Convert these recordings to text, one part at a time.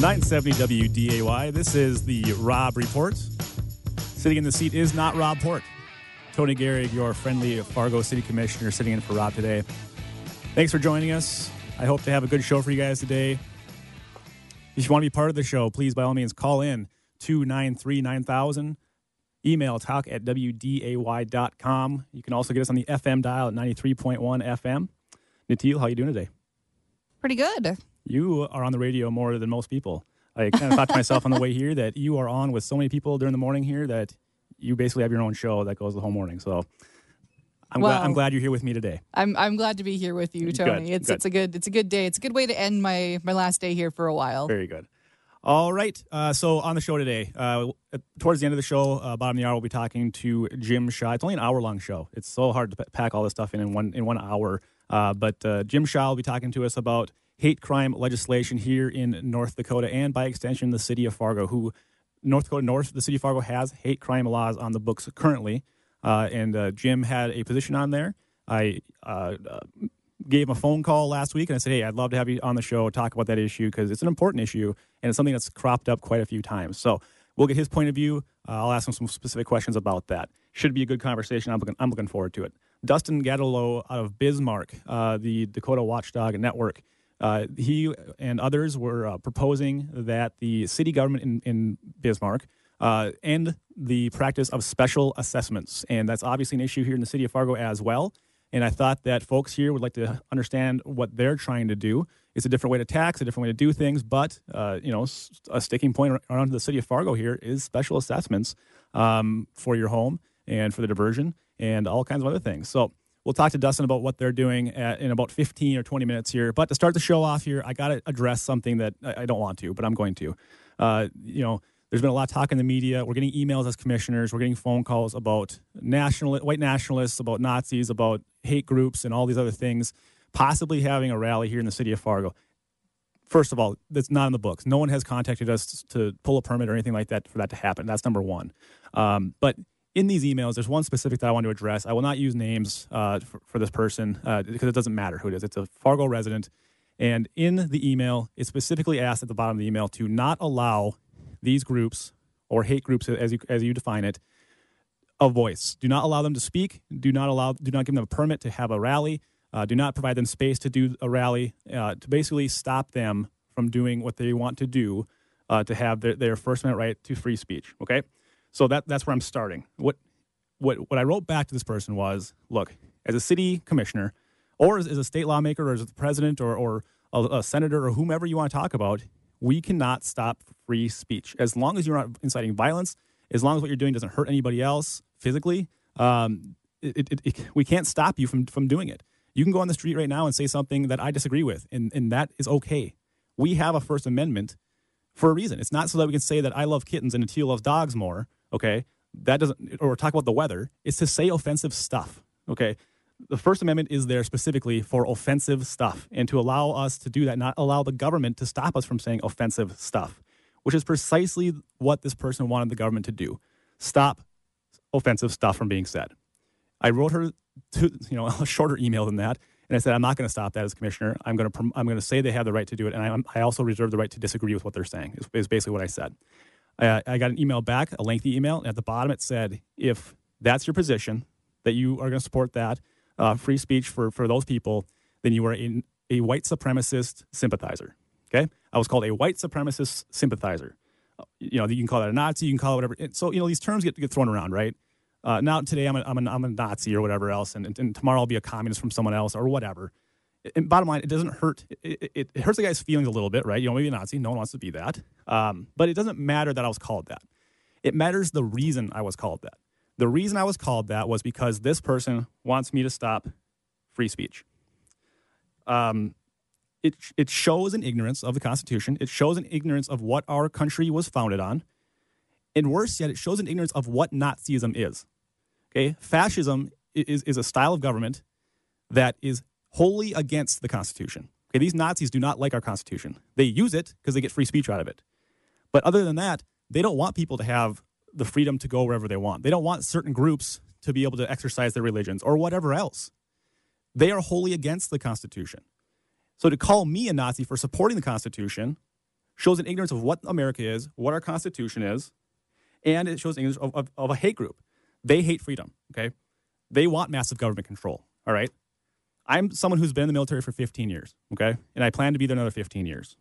970 WDAY. This is the Rob Report. Sitting in the seat is not Rob Port. Tony Gehrig, your friendly Fargo City Commissioner, sitting in for Rob today. Thanks for joining us. I hope to have a good show for you guys today. If you want to be part of the show, please by all means call in 293 9000. Email talk at WDAY.com. You can also get us on the FM dial at 93.1 FM. Natil, how are you doing today? Pretty good. You are on the radio more than most people. I kind of thought to myself on the way here that you are on with so many people during the morning here that you basically have your own show that goes the whole morning. So I'm, Well- glad, I'm glad you're here with me today. I'm I'm glad to be here with you, Tony. Good, it's good. it's a good it's a good day. It's a good way to end my my last day here for a while. Very good. All right. Uh, so on the show today, uh, towards the end of the show, uh, bottom of the hour, we'll be talking to Jim Shaw. It's only an hour long show. It's so hard to p- pack all this stuff in in one in one hour. Uh, but uh, Jim Shaw will be talking to us about hate crime legislation here in North Dakota and by extension the city of Fargo. Who North Dakota North, the city of Fargo has hate crime laws on the books currently, uh, and uh, Jim had a position on there. I uh, gave him a phone call last week and I said, Hey, I'd love to have you on the show talk about that issue because it's an important issue and it's something that's cropped up quite a few times. So we'll get his point of view. Uh, I'll ask him some specific questions about that. Should be a good conversation. I'm looking, I'm looking forward to it. Dustin Gatalo out of Bismarck, uh, the Dakota Watchdog Network. Uh, he and others were uh, proposing that the city government in, in Bismarck uh, end the practice of special assessments. And that's obviously an issue here in the city of Fargo as well. And I thought that folks here would like to understand what they're trying to do. It's a different way to tax, a different way to do things, but uh, you know, a sticking point around the city of Fargo here is special assessments um, for your home and for the diversion and all kinds of other things. So we'll talk to Dustin about what they're doing at, in about 15 or 20 minutes here. But to start the show off here, I got to address something that I, I don't want to, but I'm going to. Uh, you know, there's been a lot of talk in the media. We're getting emails as commissioners. We're getting phone calls about national white nationalists, about Nazis, about hate groups, and all these other things. Possibly having a rally here in the city of Fargo. First of all, that's not in the books. No one has contacted us to pull a permit or anything like that for that to happen. That's number one. Um, but in these emails, there's one specific that I want to address. I will not use names uh, for, for this person uh, because it doesn't matter who it is. It's a Fargo resident. And in the email, it specifically asked at the bottom of the email to not allow these groups or hate groups, as you, as you define it, a voice. Do not allow them to speak. Do not allow. Do not give them a permit to have a rally. Uh, do not provide them space to do a rally. Uh, to basically stop them from doing what they want to do uh, to have their, their First Amendment right to free speech. Okay, so that that's where I'm starting. What what what I wrote back to this person was, look, as a city commissioner, or as, as a state lawmaker, or as the president, or or a, a senator, or whomever you want to talk about, we cannot stop free speech as long as you're not inciting violence. As long as what you're doing doesn't hurt anybody else physically, um, it, it, it, we can't stop you from from doing it. You can go on the street right now and say something that I disagree with, and, and that is okay. We have a First Amendment for a reason. It's not so that we can say that I love kittens and Natil loves dogs more. Okay, that doesn't, or talk about the weather, is to say offensive stuff. Okay, the First Amendment is there specifically for offensive stuff, and to allow us to do that, not allow the government to stop us from saying offensive stuff, which is precisely what this person wanted the government to do: stop offensive stuff from being said. I wrote her, to, you know, a shorter email than that, and I said I'm not going to stop that as commissioner. I'm going to I'm going to say they have the right to do it, and I, I also reserve the right to disagree with what they're saying. Is, is basically what I said. I, I got an email back, a lengthy email, and at the bottom it said, if that's your position, that you are going to support that uh, free speech for for those people, then you are a, a white supremacist sympathizer. Okay, I was called a white supremacist sympathizer. Uh, You know, you can call that a Nazi, you can call it whatever. So you know, these terms get get thrown around, right? Uh, now today I'm a, I'm, a, I'm a Nazi or whatever else, and, and, and tomorrow I'll be a communist from someone else or whatever. And bottom line, it doesn't hurt. It, it, it hurts the guy's feelings a little bit, right? You know, maybe a Nazi. No one wants to be that. Um, but it doesn't matter that I was called that. It matters the reason I was called that. The reason I was called that was because this person wants me to stop free speech. Um, it, it shows an ignorance of the Constitution. It shows an ignorance of what our country was founded on. And worse yet, it shows an ignorance of what Nazism is. Okay, fascism is, is a style of government that is wholly against the Constitution. Okay, these Nazis do not like our Constitution. They use it because they get free speech out of it. But other than that, they don't want people to have the freedom to go wherever they want. They don't want certain groups to be able to exercise their religions or whatever else. They are wholly against the Constitution. So to call me a Nazi for supporting the Constitution shows an ignorance of what America is, what our Constitution is, and it shows ignorance of, of, of a hate group. They hate freedom, okay? They want massive government control, all right? I'm someone who's been in the military for 15 years, okay? And I plan to be there another 15 years.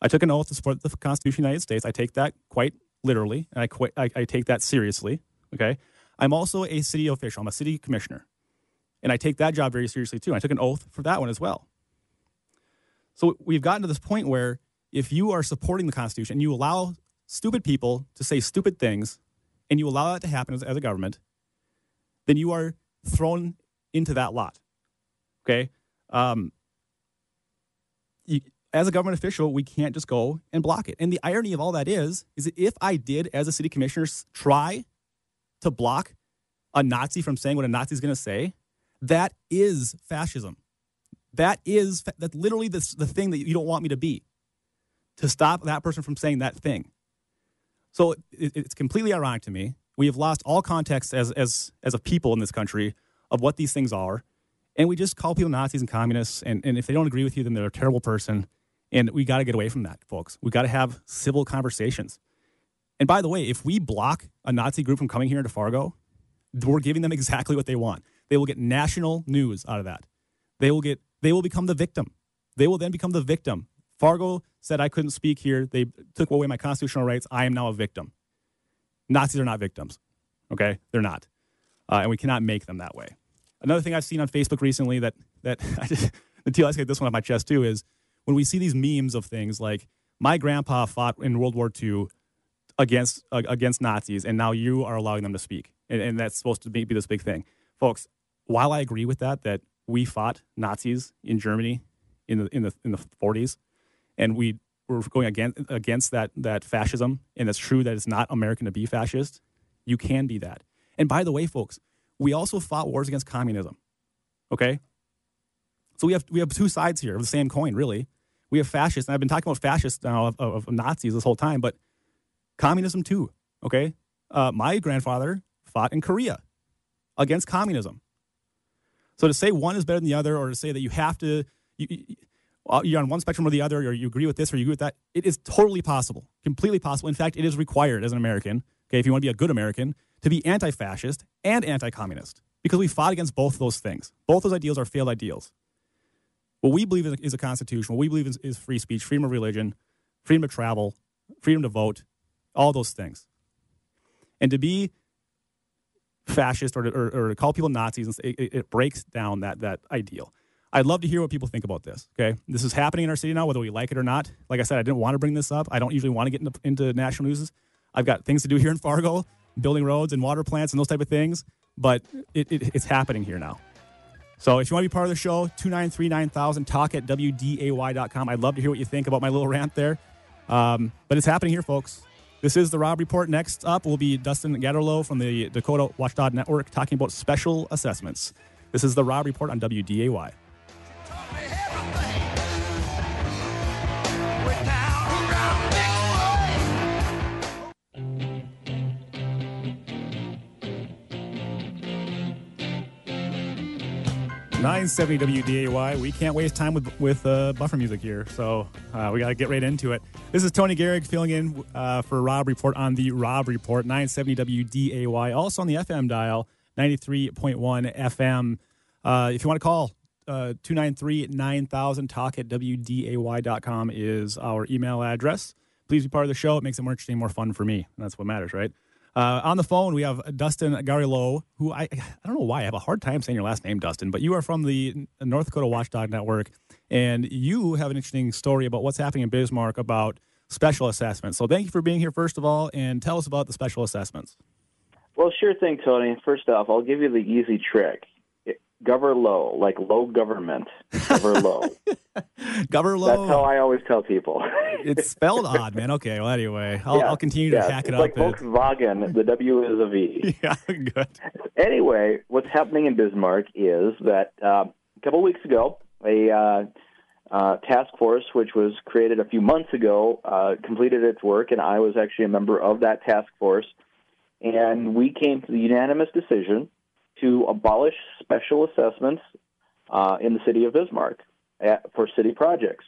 I took an oath to support the Constitution of the United States. I take that quite literally, and I, quite, I, I take that seriously, okay? I'm also a city official. I'm a city commissioner. And I take that job very seriously too. I took an oath for that one as well. So we've gotten to this point where if you are supporting the Constitution and you allow stupid people to say stupid things and you allow that to happen as, as a government, then you are thrown into that lot. Okay? Um, you, as a government official, we can't just go and block it. And the irony of all that is, is that if I did, as a city commissioner, try to block a Nazi from saying what a Nazi is going to say, that is fascism. That is that literally the, the thing that you don't want me to be. To stop that person from saying that thing. So it, it's completely ironic to me. We have lost all context as as as a people in this country of what these things are, and we just call people Nazis and communists. And, and if they don't agree with you, then they're a terrible person. And we got to get away from that, folks. We got to have civil conversations. And by the way, if we block a Nazi group from coming here into Fargo, we're giving them exactly what they want. They will get national news out of that. They will get they will become the victim. They will then become the victim. Fargo said I couldn't speak here. They took away my constitutional rights. I am now a victim. Nazis are not victims. Okay? They're not. Uh, and we cannot make them that way. Another thing I've seen on Facebook recently that that I just, until I get this one off my chest too is when we see these memes of things like my grandpa fought in World War II against uh, against Nazis, and now you are allowing them to speak, and, and that's supposed to be, be this big thing, folks while I agree with that, that we fought Nazis in Germany in the in the in the 40s, and we were going against against that that fascism, and it's true that it's not American to be fascist. You can be that. And by the way, folks, we also fought wars against communism. Okay, so we have we have two sides here of the same coin, really. We have fascists, and I've been talking about fascists now of, of, of Nazis this whole time, but communism too. Okay, uh, my grandfather fought in Korea against communism. So to say one is better than the other, or to say that you have to, you, you're on one spectrum or the other, or you agree with this or you agree with that, it is totally possible, completely possible. In fact, it is required as an American, okay, if you want to be a good American, to be anti fascist and anti communist because we fought against both those things. Both those ideals are failed ideals. What we believe is a constitution, what we believe is, is free speech, freedom of religion, freedom to travel, freedom to vote, all those things. And to be fascist or, or, or call people Nazis. It, it, breaks down that, that ideal. I'd love to hear what people think about this. Okay, this is happening in our city now, whether we like it or not. Like I said, I didn't want to bring this up. I don't usually want to get into, into national news. I've got things to do here in Fargo, building roads and water plants and those type of things. But it, it, it's happening here now. So if you want to be part of the show, 293 9000, talk at WDAY.com. I'd love to hear what you think about my little rant there. Um, but it's happening here, folks. This is the Rob Report. Next up will be Dustin Gatterlow from the Dakota Watchdog Network talking about special assessments. This is the Rob Report on WDAY. 970 WDAY. We can't waste time with with uh, buffer music here, so uh, we got to get right into it. This is Tony Gehrig filling in uh, for Rob Report on the Rob Report, 970 WDAY. Also on the FM dial, 93.1 FM. Uh, if you want to call, uh, 293 9000 talk at WDAY.com is our email address. Please be part of the show. It makes it more interesting, more fun for me. And that's what matters, right? Uh, on the phone, we have Dustin Garillo, who I I don't know why I have a hard time saying your last name, Dustin, but you are from the North Dakota Watchdog Network, and you have an interesting story about what's happening in Bismarck about special assessments. So thank you for being here, first of all, and tell us about the special assessments. Well, sure thing, Tony. First off, I'll give you the easy trick. Gover low, like low government. Gover low. Gover low. That's how I always tell people. it's spelled odd, man. Okay, well, anyway, I'll, yeah, I'll continue to yeah. hack it it's up. Like Volkswagen, the W is a V. Yeah, good. Anyway, what's happening in Bismarck is that uh, a couple of weeks ago, a uh, uh, task force, which was created a few months ago, uh, completed its work, and I was actually a member of that task force. And we came to the unanimous decision to abolish special assessments uh, in the city of Bismarck at, for city projects.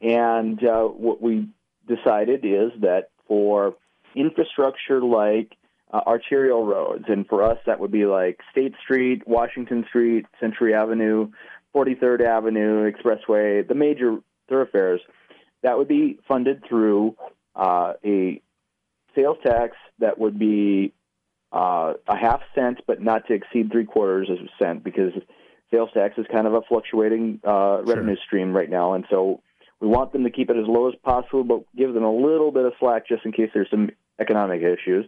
And uh, what we decided is that for infrastructure like uh, arterial roads, and for us that would be like State Street, Washington Street, Century Avenue, 43rd Avenue, Expressway, the major thoroughfares, that would be funded through uh, a sales tax that would be uh, a half cent, but not to exceed three quarters of a cent, because sales tax is kind of a fluctuating uh, revenue sure. stream right now, and so we want them to keep it as low as possible, but give them a little bit of slack just in case there's some economic issues.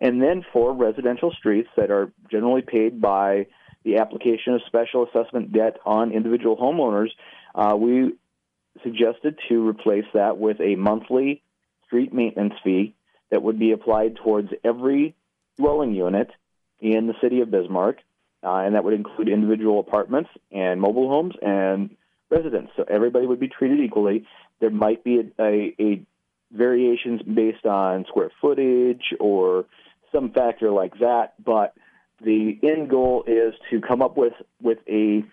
And then for residential streets that are generally paid by the application of special assessment debt on individual homeowners, uh, we suggested to replace that with a monthly street maintenance fee that would be applied towards every dwelling unit in the city of Bismarck, uh, and that would include individual apartments and mobile homes and residents. So everybody would be treated equally. There might be a, a, a variations based on square footage or some factor like that, but the end goal is to come up with with a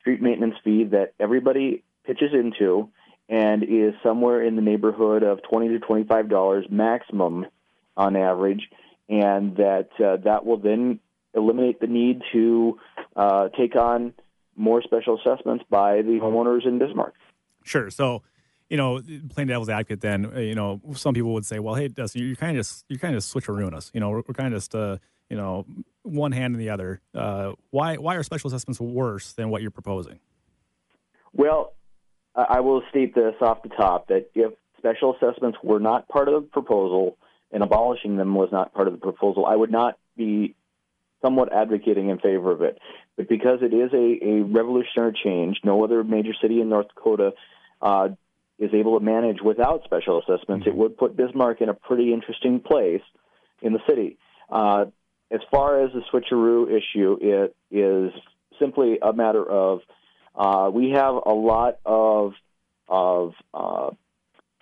street maintenance fee that everybody pitches into and is somewhere in the neighborhood of twenty to twenty five dollars maximum on average, and that uh, that will then eliminate the need to uh, take on more special assessments by the homeowners in Bismarck. Sure. So, you know, plain devil's advocate, then uh, you know, some people would say, "Well, hey, Dustin, you're kind of just you're kind of switcherooing us. You know, we're, we're kind of just uh, you know one hand in the other. Uh, why why are special assessments worse than what you're proposing?" Well, I will state this off the top that if special assessments were not part of the proposal and abolishing them was not part of the proposal, I would not be somewhat advocating in favor of it. But because it is a, a revolutionary change, no other major city in North Dakota uh, is able to manage without special assessments. Mm-hmm. It would put Bismarck in a pretty interesting place in the city. Uh, as far as the switcheroo issue, it is simply a matter of uh, we have a lot of of uh,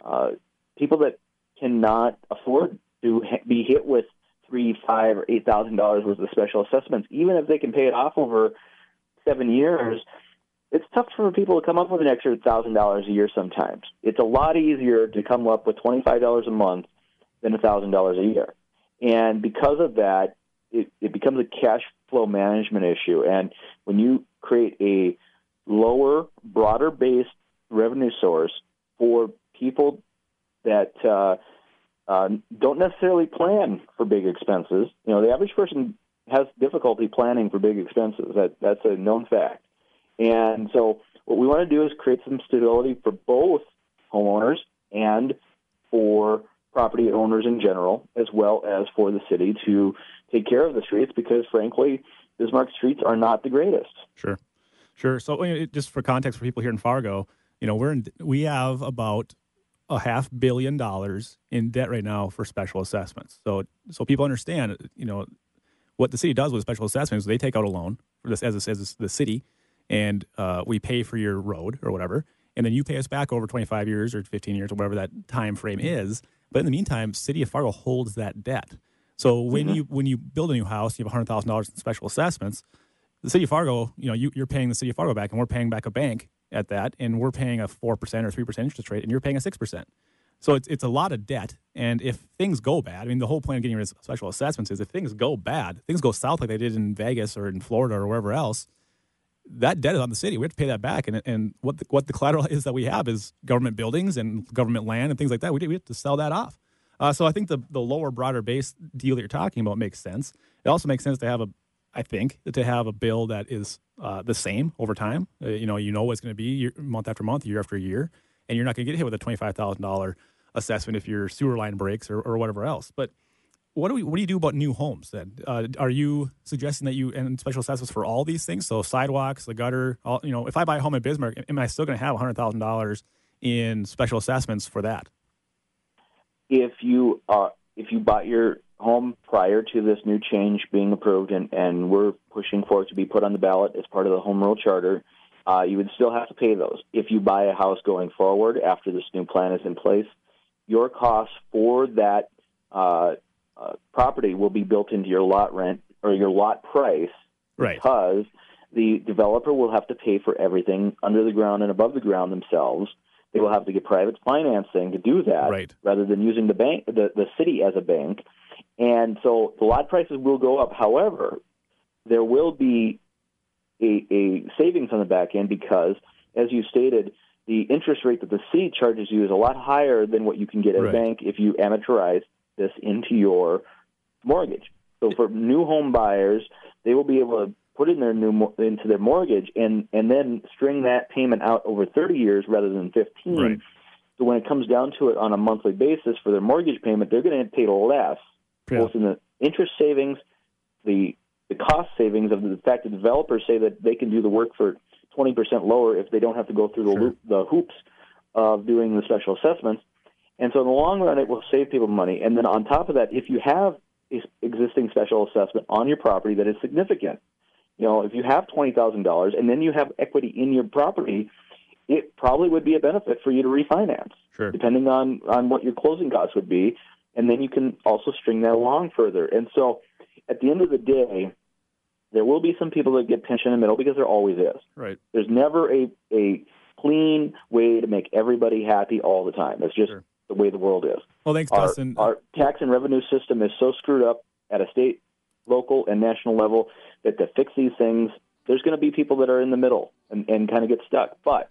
uh, people that cannot afford to be hit with three, five, or eight thousand dollars worth of special assessments, even if they can pay it off over seven years. It's tough for people to come up with an extra thousand dollars a year. Sometimes it's a lot easier to come up with twenty five dollars a month than a thousand dollars a year, and because of that, it, it becomes a cash flow management issue. And when you create a lower, broader based revenue source for people that uh, uh, don't necessarily plan for big expenses. You know, the average person has difficulty planning for big expenses. That that's a known fact. And so, what we want to do is create some stability for both homeowners and for property owners in general, as well as for the city to take care of the streets, because frankly, Bismarck streets are not the greatest. Sure, sure. So, just for context for people here in Fargo, you know, we're in, we have about a half billion dollars in debt right now for special assessments. So so people understand, you know, what the city does with special assessments. They take out a loan for this as a, as a, the city, and uh, we pay for your road or whatever, and then you pay us back over 25 years or 15 years or whatever that time frame is. But in the meantime, City of Fargo holds that debt. So when mm-hmm. you when you build a new house, you have hundred thousand dollars in special assessments. The City of Fargo, you know, you, you're paying the City of Fargo back, and we're paying back a bank at that, and we're paying a four percent or three percent interest rate, and you're paying a six percent. So it's it's a lot of debt, and if things go bad, I mean, the whole point of getting rid of special assessments is if things go bad, things go south like they did in Vegas or in Florida or wherever else, that debt is on the city. We have to pay that back, and and what the, what the collateral is that we have is government buildings and government land and things like that. We we have to sell that off. Uh, so I think the the lower, broader base deal that you're talking about makes sense. It also makes sense to have a I think to have a bill that is uh, the same over time. Uh, you know, you know what's going to be year, month after month, year after year, and you're not going to get hit with a twenty five thousand dollar assessment if your sewer line breaks or, or whatever else. But what do we what do you do about new homes then? Uh, are you suggesting that you and special assessments for all these things? So sidewalks, the gutter, all, you know, if I buy a home in Bismarck, am I still going to have hundred thousand dollars in special assessments for that? If you uh, if you bought your home prior to this new change being approved, and, and we're pushing for it to be put on the ballot as part of the home rule charter, uh, you would still have to pay those. If you buy a house going forward after this new plan is in place, your costs for that uh, uh, property will be built into your lot rent or your lot price right. because the developer will have to pay for everything under the ground and above the ground themselves. they will have to get private financing to do that, Right. rather than using the bank, the, the city as a bank. And so the lot prices will go up. However, there will be a, a savings on the back end because, as you stated, the interest rate that the city charges you is a lot higher than what you can get at Right. a bank if you amortize this into your mortgage. So for new home buyers, they will be able to put in their new into their mortgage and and then string that payment out over 30 years rather than 15. Right. So when it comes down to it on a monthly basis for their mortgage payment, they're going to pay less, Yeah. both in the interest savings, the the cost savings of the fact that developers say that they can do the work for 20% lower if they don't have to go through the Sure. loop, the hoops of doing the special assessments. And so in the long run, it will save people money. And then on top of that, if you have a existing special assessment on your property that is significant, you know, if you have twenty thousand dollars and then you have equity in your property, it probably would be a benefit for you to refinance, Sure. depending on on what your closing costs would be, and then you can also string that along further. And so, at the end of the day, there will be some people that get pinched in the middle because there always is. Right. There's never a a clean way to make everybody happy all the time. It's just Sure. the way the world is. Well, thanks, Our, Dustin. our tax and revenue system is so screwed up at a state, local, and national level that to fix these things, there's going to be people that are in the middle and, and kind of get stuck. But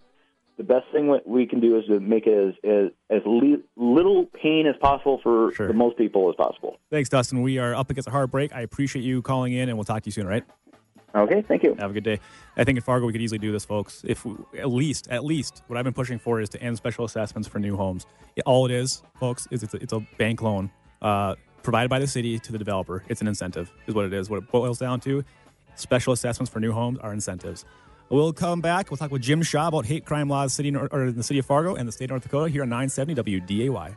the best thing we can do is to make it as as, as li- little pain as possible for Sure. the most people as possible. Thanks, Dustin. We are up against a hard break. I appreciate you calling in, and we'll talk to you soon, Right? Okay, thank you. Have a good day. I think in Fargo we could easily do this, folks. If we, at least, at least, what I've been pushing for is to end special assessments for new homes. It- all it is, folks, is it's a, it's a bank loan uh, provided by the city to the developer. It's an incentive, is what it is. What it boils down to, special assessments for new homes are incentives. We'll come back. We'll talk with Jim Shaw about hate crime laws city or in the city of Fargo and the state of North Dakota here on 970 WDAY.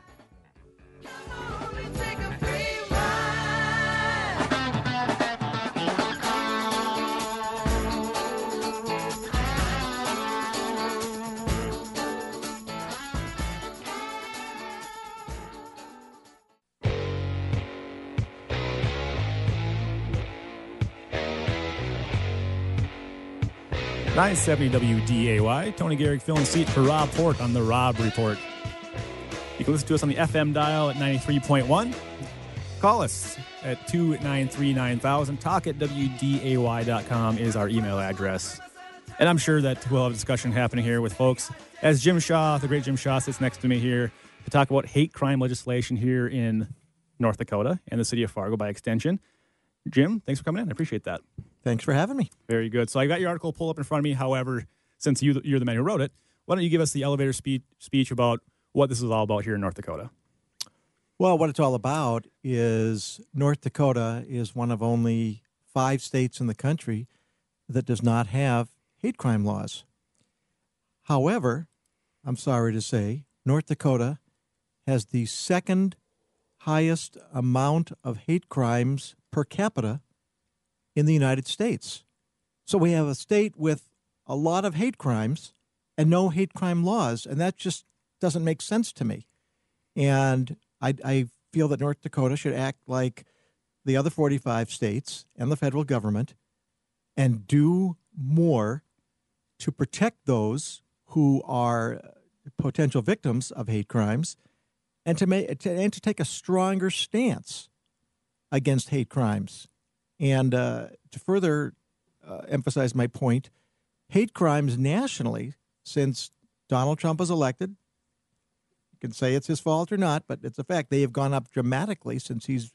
Nine seventy WDAY. Tony Gehrig filling seat for Rob Port on the Rob Report. You can listen to us on the FM dial at ninety three point one. Call us at two nine three nine thousand. Talk at wday.com is our email address. And I'm sure that we'll have a discussion happening here with folks as Jim Shaw, the great Jim Shaw, sits next to me here to talk about hate crime legislation here in North Dakota and the city of Fargo by extension. Jim, thanks for coming in. I appreciate that. Thanks for having me. Very good. So I got your article pulled up in front of me. However, since you, you're the man who wrote it, why don't you give us the elevator speech, speech about what this is all about here in North Dakota? Well, what it's all about is North Dakota is one of only five states in the country that does not have hate crime laws. However, I'm sorry to say, North Dakota has the second highest amount of hate crimes per capita in the United States. So we have a state with a lot of hate crimes and no hate crime laws, and that just doesn't make sense to me. And I, I feel that North Dakota should act like the other 45 states and the federal government and do more to protect those who are potential victims of hate crimes and to, make, to, and to take a stronger stance against hate crimes. And uh, to further uh, emphasize my point, hate crimes nationally, since Donald Trump was elected, you can say it's his fault or not, but it's a fact. They have gone up dramatically since he's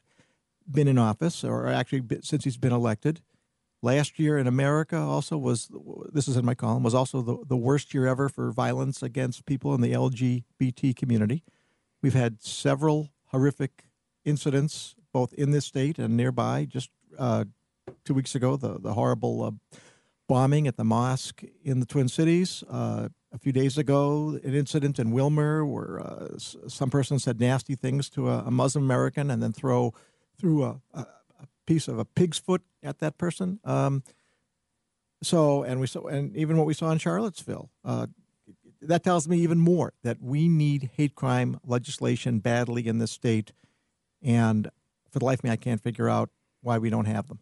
been in office, or actually since he's been elected. Last year in America also was, this is in my column, was also the, the worst year ever for violence against people in the LGBT community. We've had several horrific incidents, both in this state and nearby. Just uh, two weeks ago, the, the horrible uh, bombing at the mosque in the Twin Cities. Uh, a few days ago, an incident in Willmar where uh, some person said nasty things to a, a Muslim American and then throw threw a, a, a piece of a pig's foot at that person. Um, so, and we saw, and even what we saw in Charlottesville, uh, that tells me even more that we need hate crime legislation badly in this state. And for the life of me, I can't figure out why we don't have them.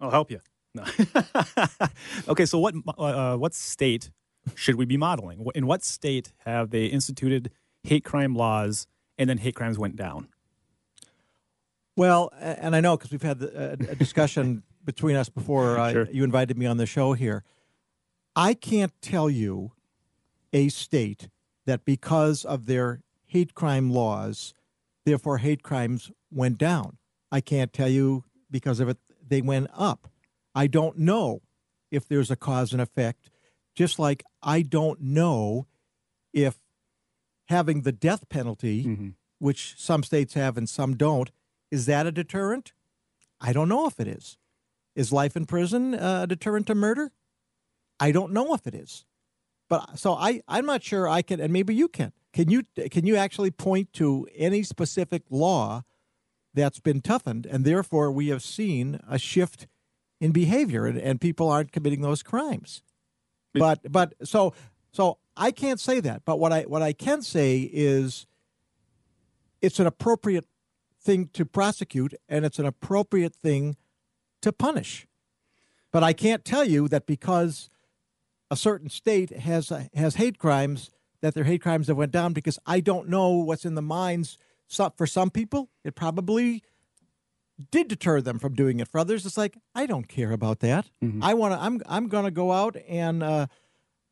I'll help you. No. okay, so what uh, what state should we be modeling? In what state have they instituted hate crime laws and then hate crimes went down? Well, and I know because we've had a, a discussion between us before uh, Sure. you invited me on the show here. I can't tell you a state that because of their hate crime laws, therefore hate crimes went down. I can't tell you because of it they went up. I don't know if there's a cause and effect, just like I don't know if having the death penalty, which some states have and some don't, is that a deterrent? I don't know if it is. Is life in prison uh, a deterrent to murder? I don't know if it is. But so I, I'm not sure I can, and maybe you can. Can you can you actually point to any specific law that's been toughened, and therefore we have seen a shift in behavior, and, and people aren't committing those crimes? But but so so I can't say that. But what I what I can say is it's an appropriate thing to prosecute and it's an appropriate thing to punish. But I can't tell you that because a certain state has has hate crimes that their hate crimes have went down because I don't know what's in the minds. So for some people, it probably did deter them from doing it. For others, it's like I don't care about that. I want to. I'm I'm going to go out and uh,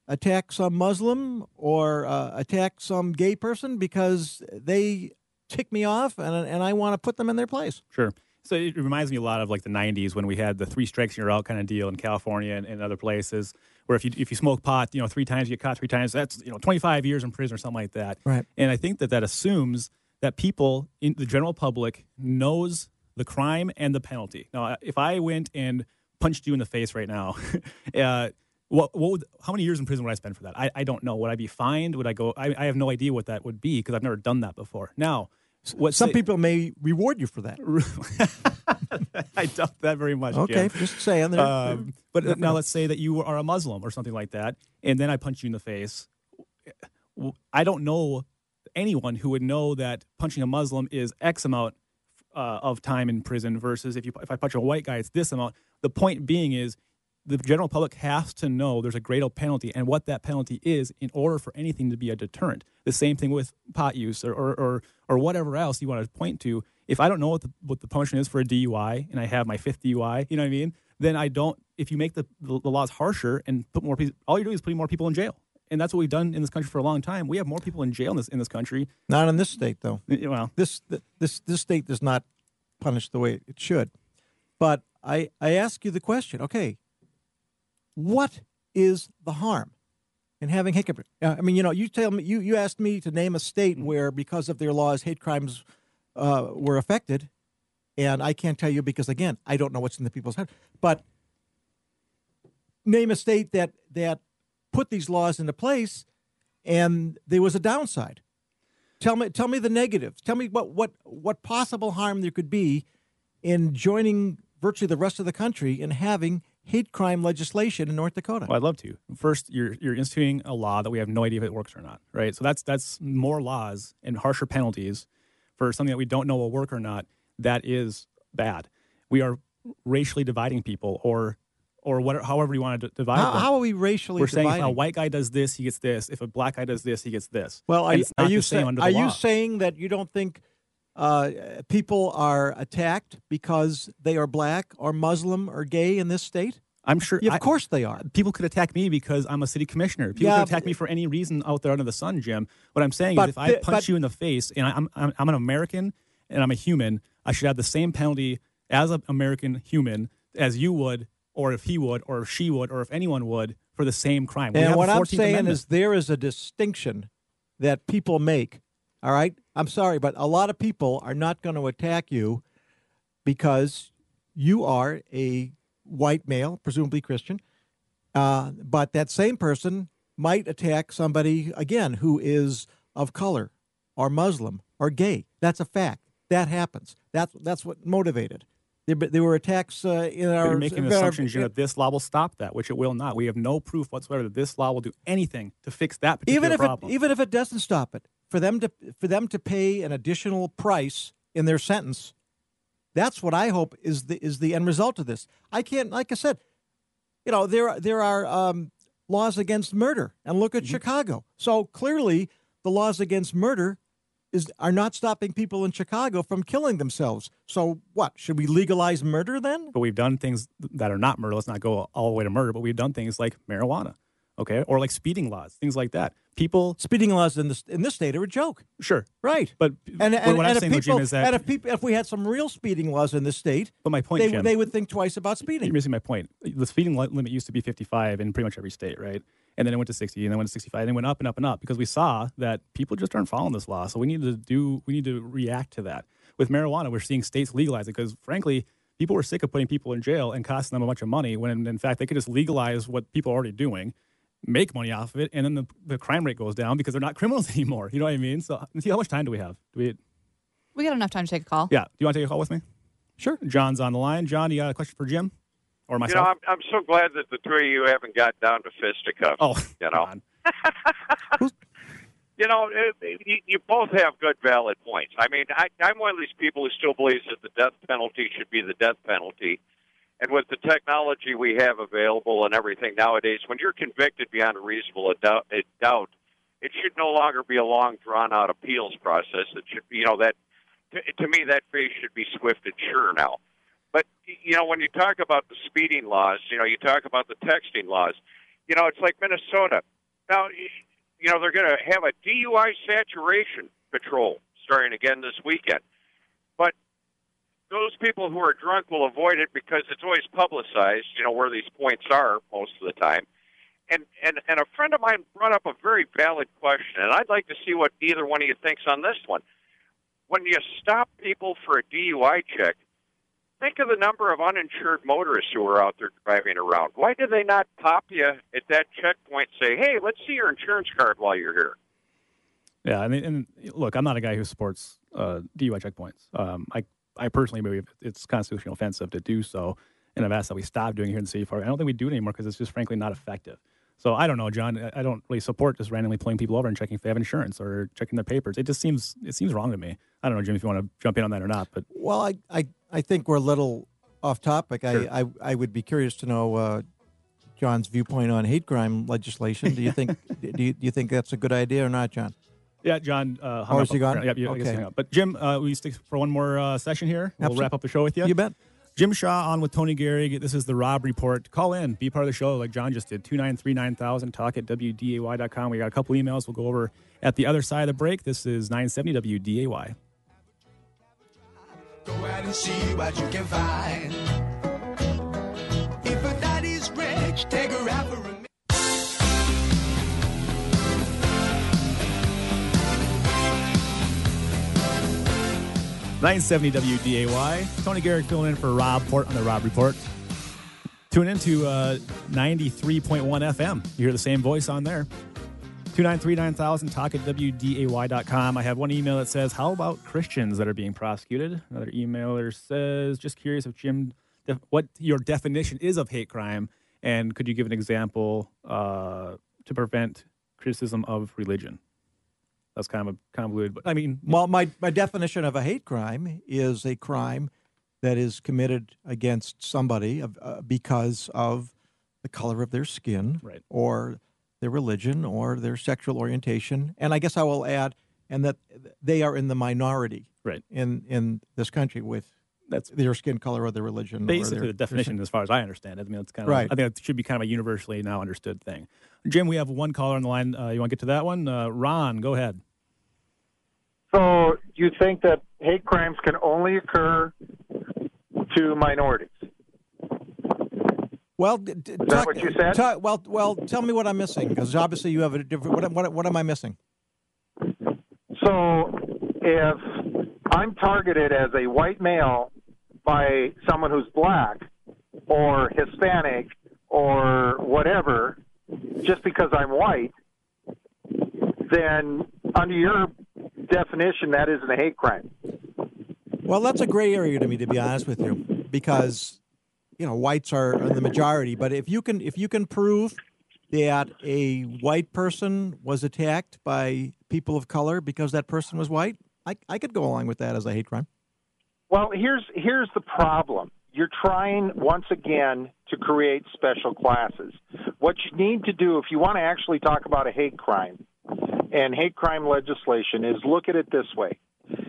attack some Muslim or uh, attack some gay person because they tick me off, and and I want to put them in their place. Sure. So it reminds me a lot of like the '90s when we had the three strikes and you're out kind of deal in California and, and other places, where if you if you smoke pot, you know, three times you get caught three times, that's you know 25 years in prison or something like that. Right. And I think that that assumes that people in the general public knows the crime and the penalty. Now, if I went and punched you in the face right now, uh, what, what would, how many years in prison would I spend for that? I, I don't know. Would I be fined? Would I go? I, I have no idea what that would be because I've never done that before. Now, what Some say- people may reward you for that. I doubt that very much. Okay, Jim. just saying. They're, Um, but uh, now let's say that you are a Muslim or something like that, and then I punch you in the face. I don't know anyone who would know that punching a Muslim is X amount uh, of time in prison versus if you if I punch a white guy, it's this amount. The point being is the general public has to know there's a greater penalty and what that penalty is in order for anything to be a deterrent. The same thing with pot use or or or, or whatever else you want to point to. If I don't know what the what the punishment is for a DUI and I have my fifth DUI, you know what I mean? Then I don't. If you make the the, the laws harsher and put more people, all you're doing is putting more people in jail. And that's what we've done in this country for a long time. We have more people in jail in this in this country. not in this state, though. Well, This this this state does not punish the way it should. But I I ask you the question. Okay, what is the harm in having hate crime? Uh, I mean, you know, you tell me you you asked me to name a state where because of their laws hate crimes uh, were affected, and I can't tell you because again I don't know what's in the people's head. But name a state that that put these laws into place, and there was a downside. Tell me, tell me the negatives. Tell me what what what possible harm there could be in joining virtually the rest of the country in having hate crime legislation in North Dakota. Well, I'd love to. First, you're you're instituting a law that we have no idea if it works or not, right? So that's that's more laws and harsher penalties for something that we don't know will work or not. That is bad. We are racially dividing people, or or whatever, however you want to divide How, how are we racially We're saying if a white guy does this, he gets this. If a black guy does this, he gets this. well, are are you the same say- are the you saying that you don't think uh, people are attacked because they are black or Muslim or gay in this state? I'm sure. Yeah, of I- course they are. people could attack me because I'm a city commissioner. People Yeah, could attack me for any reason out there under the sun, Jim. What I'm saying But is, if I punch but- you in the face and I'm, I'm I'm an American and I'm a human, I should have the same penalty as an American human as you would, or if he would, or if she would, or if anyone would for the same crime. We And what I'm saying Amendment. is there is a distinction that people make. All right? I'm sorry, but a lot of people are not going to attack you because you are a white male, presumably Christian. Uh, but that same person might attack somebody, again, who is of color or Muslim or gay. That's a fact. That happens. That's, that's what motivated. There, there were attacks uh, in our. you're making assumptions our- that this law will stop that, which it will not. We have no proof whatsoever that this law will do anything to fix that particular even if problem. it even if it doesn't stop it for them to for them to pay an additional price in their sentence that's what i hope is the is the end result of this i can't like i said you know there there are um, laws against murder. And look at Mm-hmm. Chicago. So clearly, the laws against murder is are not stopping people in Chicago from killing themselves. So what? Should we legalize murder then? but we've done things that are not murder. Let's not go all the way to murder, but we've done things like marijuana, okay, or like speeding laws, things like that. People, Speeding laws in this in this state are a joke, sure, right? but And, and, what and I'm saying, people, Jim, is that. and if people, if we had some real speeding laws in this state, but my point, they, Jim, they would think twice about speeding. you're missing my point. The speeding limit used to be 55 in pretty much every state, right? And then it went to 60, and then went to 65, and then went up and up and up because we saw that people just aren't following this law. So we need to do, we need to react to that. With marijuana, we're seeing states legalize it because, frankly, people were sick of putting people in jail and costing them a bunch of money when, in fact, they could just legalize what people are already doing, make money off of it, and then the, the crime rate goes down because they're not criminals anymore. You know what I mean? So, see, how much time do we have? Do we? We got enough time to take a call. Yeah. Do you want to take a call with me? Sure. John's on the line. John, you got a question for Jim or You myself? know, I'm, I'm so glad that the three of you haven't got down to fisticuffs. oh, you know, John. you know, it, it, you, you both have good, valid points. I mean, I, I'm one of these people who still believes that the death penalty should be the death penalty. And with the technology we have available and everything nowadays, when you're convicted beyond a reasonable doubt, it should no longer be a long, drawn-out appeals process. It should you know, that to, to me that phase should be swift and sure now. But you know, when you talk about the speeding laws, you know, you talk about the texting laws. You know, it's like Minnesota. Now, you know, they're going to have a DUI saturation patrol starting again this weekend. But those people who are drunk will avoid it because it's always publicized, you know, where these points are most of the time. And, and and a friend of mine brought up a very valid question, and I'd like to see what either one of you thinks on this one. When you stop people for a DUI check, think of the number of uninsured motorists who are out there driving around. Why do they not pop you at that checkpoint say, hey, let's see your insurance card while you're here? Yeah, I mean, and look, I'm not a guy who supports uh, DUI checkpoints. Um, I, I personally believe it's constitutional offensive to do so, and I've asked that we stop doing it here in the city. I don't think we do it anymore because it's just frankly not effective. So I don't know, John. I- I don't really support just randomly pulling people over and checking if they have insurance or checking their papers. It just seems it seems wrong to me. I don't know, Jim, if you want to jump in on that or not. But Well, I, I, I think we're a little off topic. Sure. I, I, I would be curious to know uh, John's viewpoint on hate crime legislation. Do you think do, you, do you think that's a good idea or not, John? Yeah, John. Uh, hung Oh, up is he gone? Yep, yeah, I guess he Okay. hung up. But Jim, uh, will you stick for one more uh, session here? We'll Absolutely. wrap up the show with you. You bet. Jim Shaw on with Tony Gary. This is the Rob Report. Call in, be part of the show like John just did. 293 9000, talk at WDAY.com. We got a couple emails we'll go over at the other side of the break. This is 970 WDAY. Go out and see what you can find. If a daddy's rich, take 970 WDAY. Tony Gehrig filling in for Rob Port on the Rob Report. Tune in to uh, 93.1 FM. You hear the same voice on there. 2939,000 talk at WDAY.com. I have one email that says, How about Christians that are being prosecuted? Another emailer says, Just curious if Jim, def- what your definition is of hate crime, and could you give an example uh, to prevent criticism of religion? That's kind of convoluted, but I mean, Well, my, my definition of a hate crime is a crime that is committed against somebody of, uh, because of the color of their skin Right. or their religion or their sexual orientation. And I guess I will add, and that they are in the minority right. in, in this country with That's their skin color or their religion. or basically their- the definition as far as I understand it. I mean, it's kind of Right. I think it should be kind of a universally now understood thing. Jim, we have one caller on the line. Uh, you want to get to that one? Uh, Ron, go ahead. So you think that hate crimes can only occur to minorities? Well, d- d- that what you said? ta- well, well, tell me what I'm missing because obviously you have a different. What, what, what am I missing? So if I'm targeted as a white male by someone who's black or Hispanic or whatever, just because I'm white, then under your definition, that isn't a hate crime. Well, that's a gray area to me, to be honest with you, because you know whites are, are the majority. But if you can, if you can prove that a white person was attacked by people of color because that person was white, I, I could go along with that as a hate crime. Well, here's here's the problem. you're trying once again to create special classes. What you need to do, if you want to actually talk about a hate crime and hate crime legislation, is look at it this way.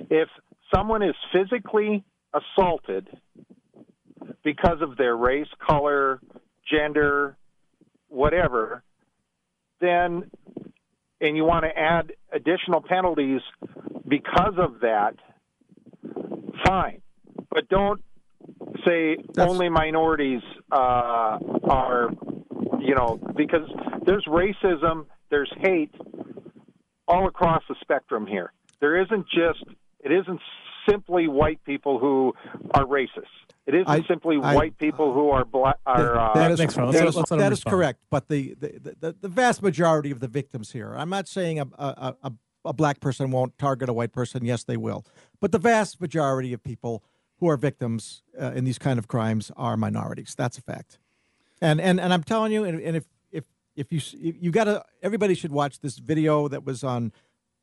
If someone is physically assaulted because of their race, color, gender, whatever, then and you want to add additional penalties because of that, fine. But don't say That's- only minorities uh, are, you know, because there's racism, there's hate all across the spectrum here. There isn't just, it isn't simply white people who are racist. It isn't I- simply I- white people who are black. Are, uh, that is, that Let's- is- let's let him that is correct. But the, the, the, the vast majority of the victims here, I'm not saying a, a, a, a black person won't target a white person. Yes, they will. But the vast majority of people who are victims uh, in these kind of crimes are minorities. That's a fact. And and, and I'm telling you, and, and if if you if you got to, everybody should watch this video that was on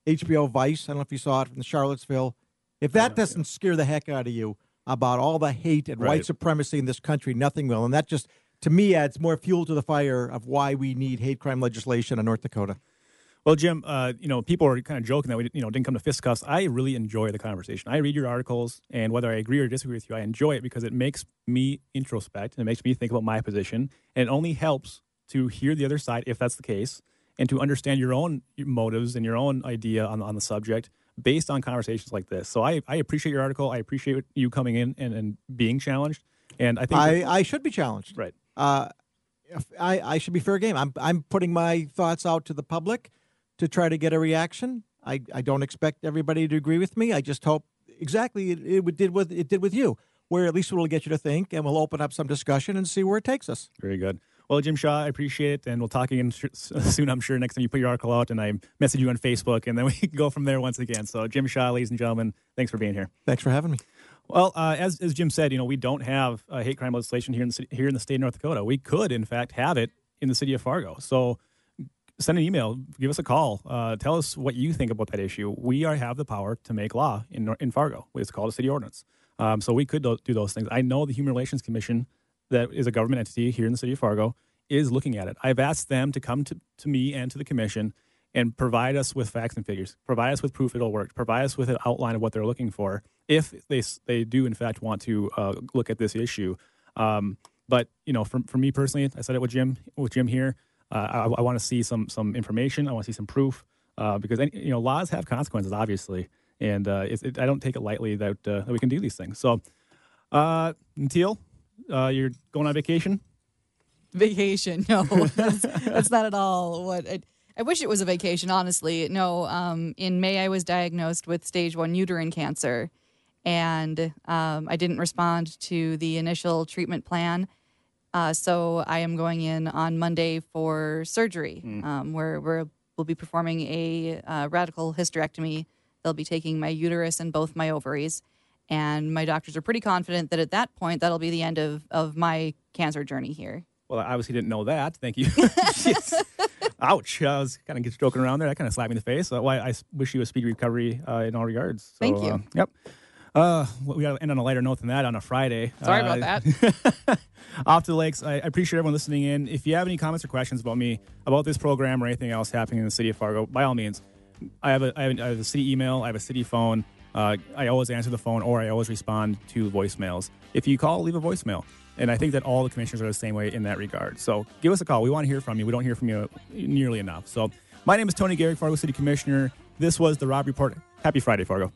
HBO Vice. I don't know if you saw it from Charlottesville. If that doesn't scare the heck out of you about all the hate and Right. white supremacy in this country, nothing will. And that just, to me, adds more fuel to the fire of why we need hate crime legislation in North Dakota. Well, Jim, uh, you know, people are kind of joking that we, you know, didn't come to fisticuffs. I really enjoy the conversation. I read your articles, and whether I agree or disagree with you, I enjoy it because it makes me introspect and it makes me think about my position, and it only helps to hear the other side if that's the case, and to understand your own motives and your own idea on on the subject based on conversations like this. So I, I appreciate your article. I appreciate you coming in and, and being challenged, and I think I, I should be challenged. right. Uh, I, I should be fair game. I'm, I'm putting my thoughts out to the public to try to get a reaction. I, I don't expect everybody to agree with me. I just hope exactly it, it did with it did with you, where at least it'll get you to think, and we'll open up some discussion and see where it takes us. Very good. Well, Jim Shaw, I appreciate it, and we'll talk again soon. I'm sure next time you put your article out, and I message you on Facebook, and then we can go from there once again. So, Jim Shaw, ladies and gentlemen, thanks for being here. Thanks for having me. Well, uh, as as Jim said, you know we don't have uh, hate crime legislation here in the city, here in the state of North Dakota. We could, in fact, have it in the city of Fargo. So, send an email, give us a call, uh, tell us what you think about that issue. We are have the power to make law in in Fargo. It's called a city ordinance. Um, so we could do do those things. I know the Human Relations Commission, that is a government entity here in the city of Fargo, is looking at it. I've asked them to come to, to me and to the commission and provide us with facts and figures, provide us with proof it'll work, provide us with an outline of what they're looking for, if they they do in fact want to uh, look at this issue. Um, but you know, for, for me personally, I said it with Jim with Jim here. Uh, I, I want to see some some information. I want to see some proof uh, because you know laws have consequences, obviously, and uh, it, I don't take it lightly that uh, that we can do these things. So, uh, Teal, uh, you're going on vacation. vacation. No, that's, that's not at all what I, I wish it was a vacation, honestly. No, um, in May, I was diagnosed with stage one uterine cancer, and um, I didn't respond to the initial treatment plan. Uh, so I am going in on Monday for surgery, um, where we're, we'll be performing a uh, radical hysterectomy. They'll be taking my uterus and both my ovaries. And my doctors are pretty confident that at that point, that'll be the end of, of my cancer journey here. Well, I obviously didn't know that. Thank you. Ouch. I was kind of joking around there. That kind of slapped me in the face. Why I s- wish you a speedy recovery uh, in all regards. So, Thank you. Uh, yep. Uh, we got to end on a lighter note than that on a Friday. Sorry Uh, about that. Off to the lakes. I I appreciate everyone listening in. If you have any comments or questions about me, about this program or anything else happening in the city of Fargo, by all means, I have a, I have a, I have a city email, I have a city phone. Uh, I always answer the phone or I always respond to voicemails. If you call, leave a voicemail. And I think that all the commissioners are the same way in that regard. So give us a call. We want to hear from you. We don't hear from you nearly enough. So my name is Tony Gehrig, Fargo City Commissioner. This was the Rob Report. Happy Friday, Fargo.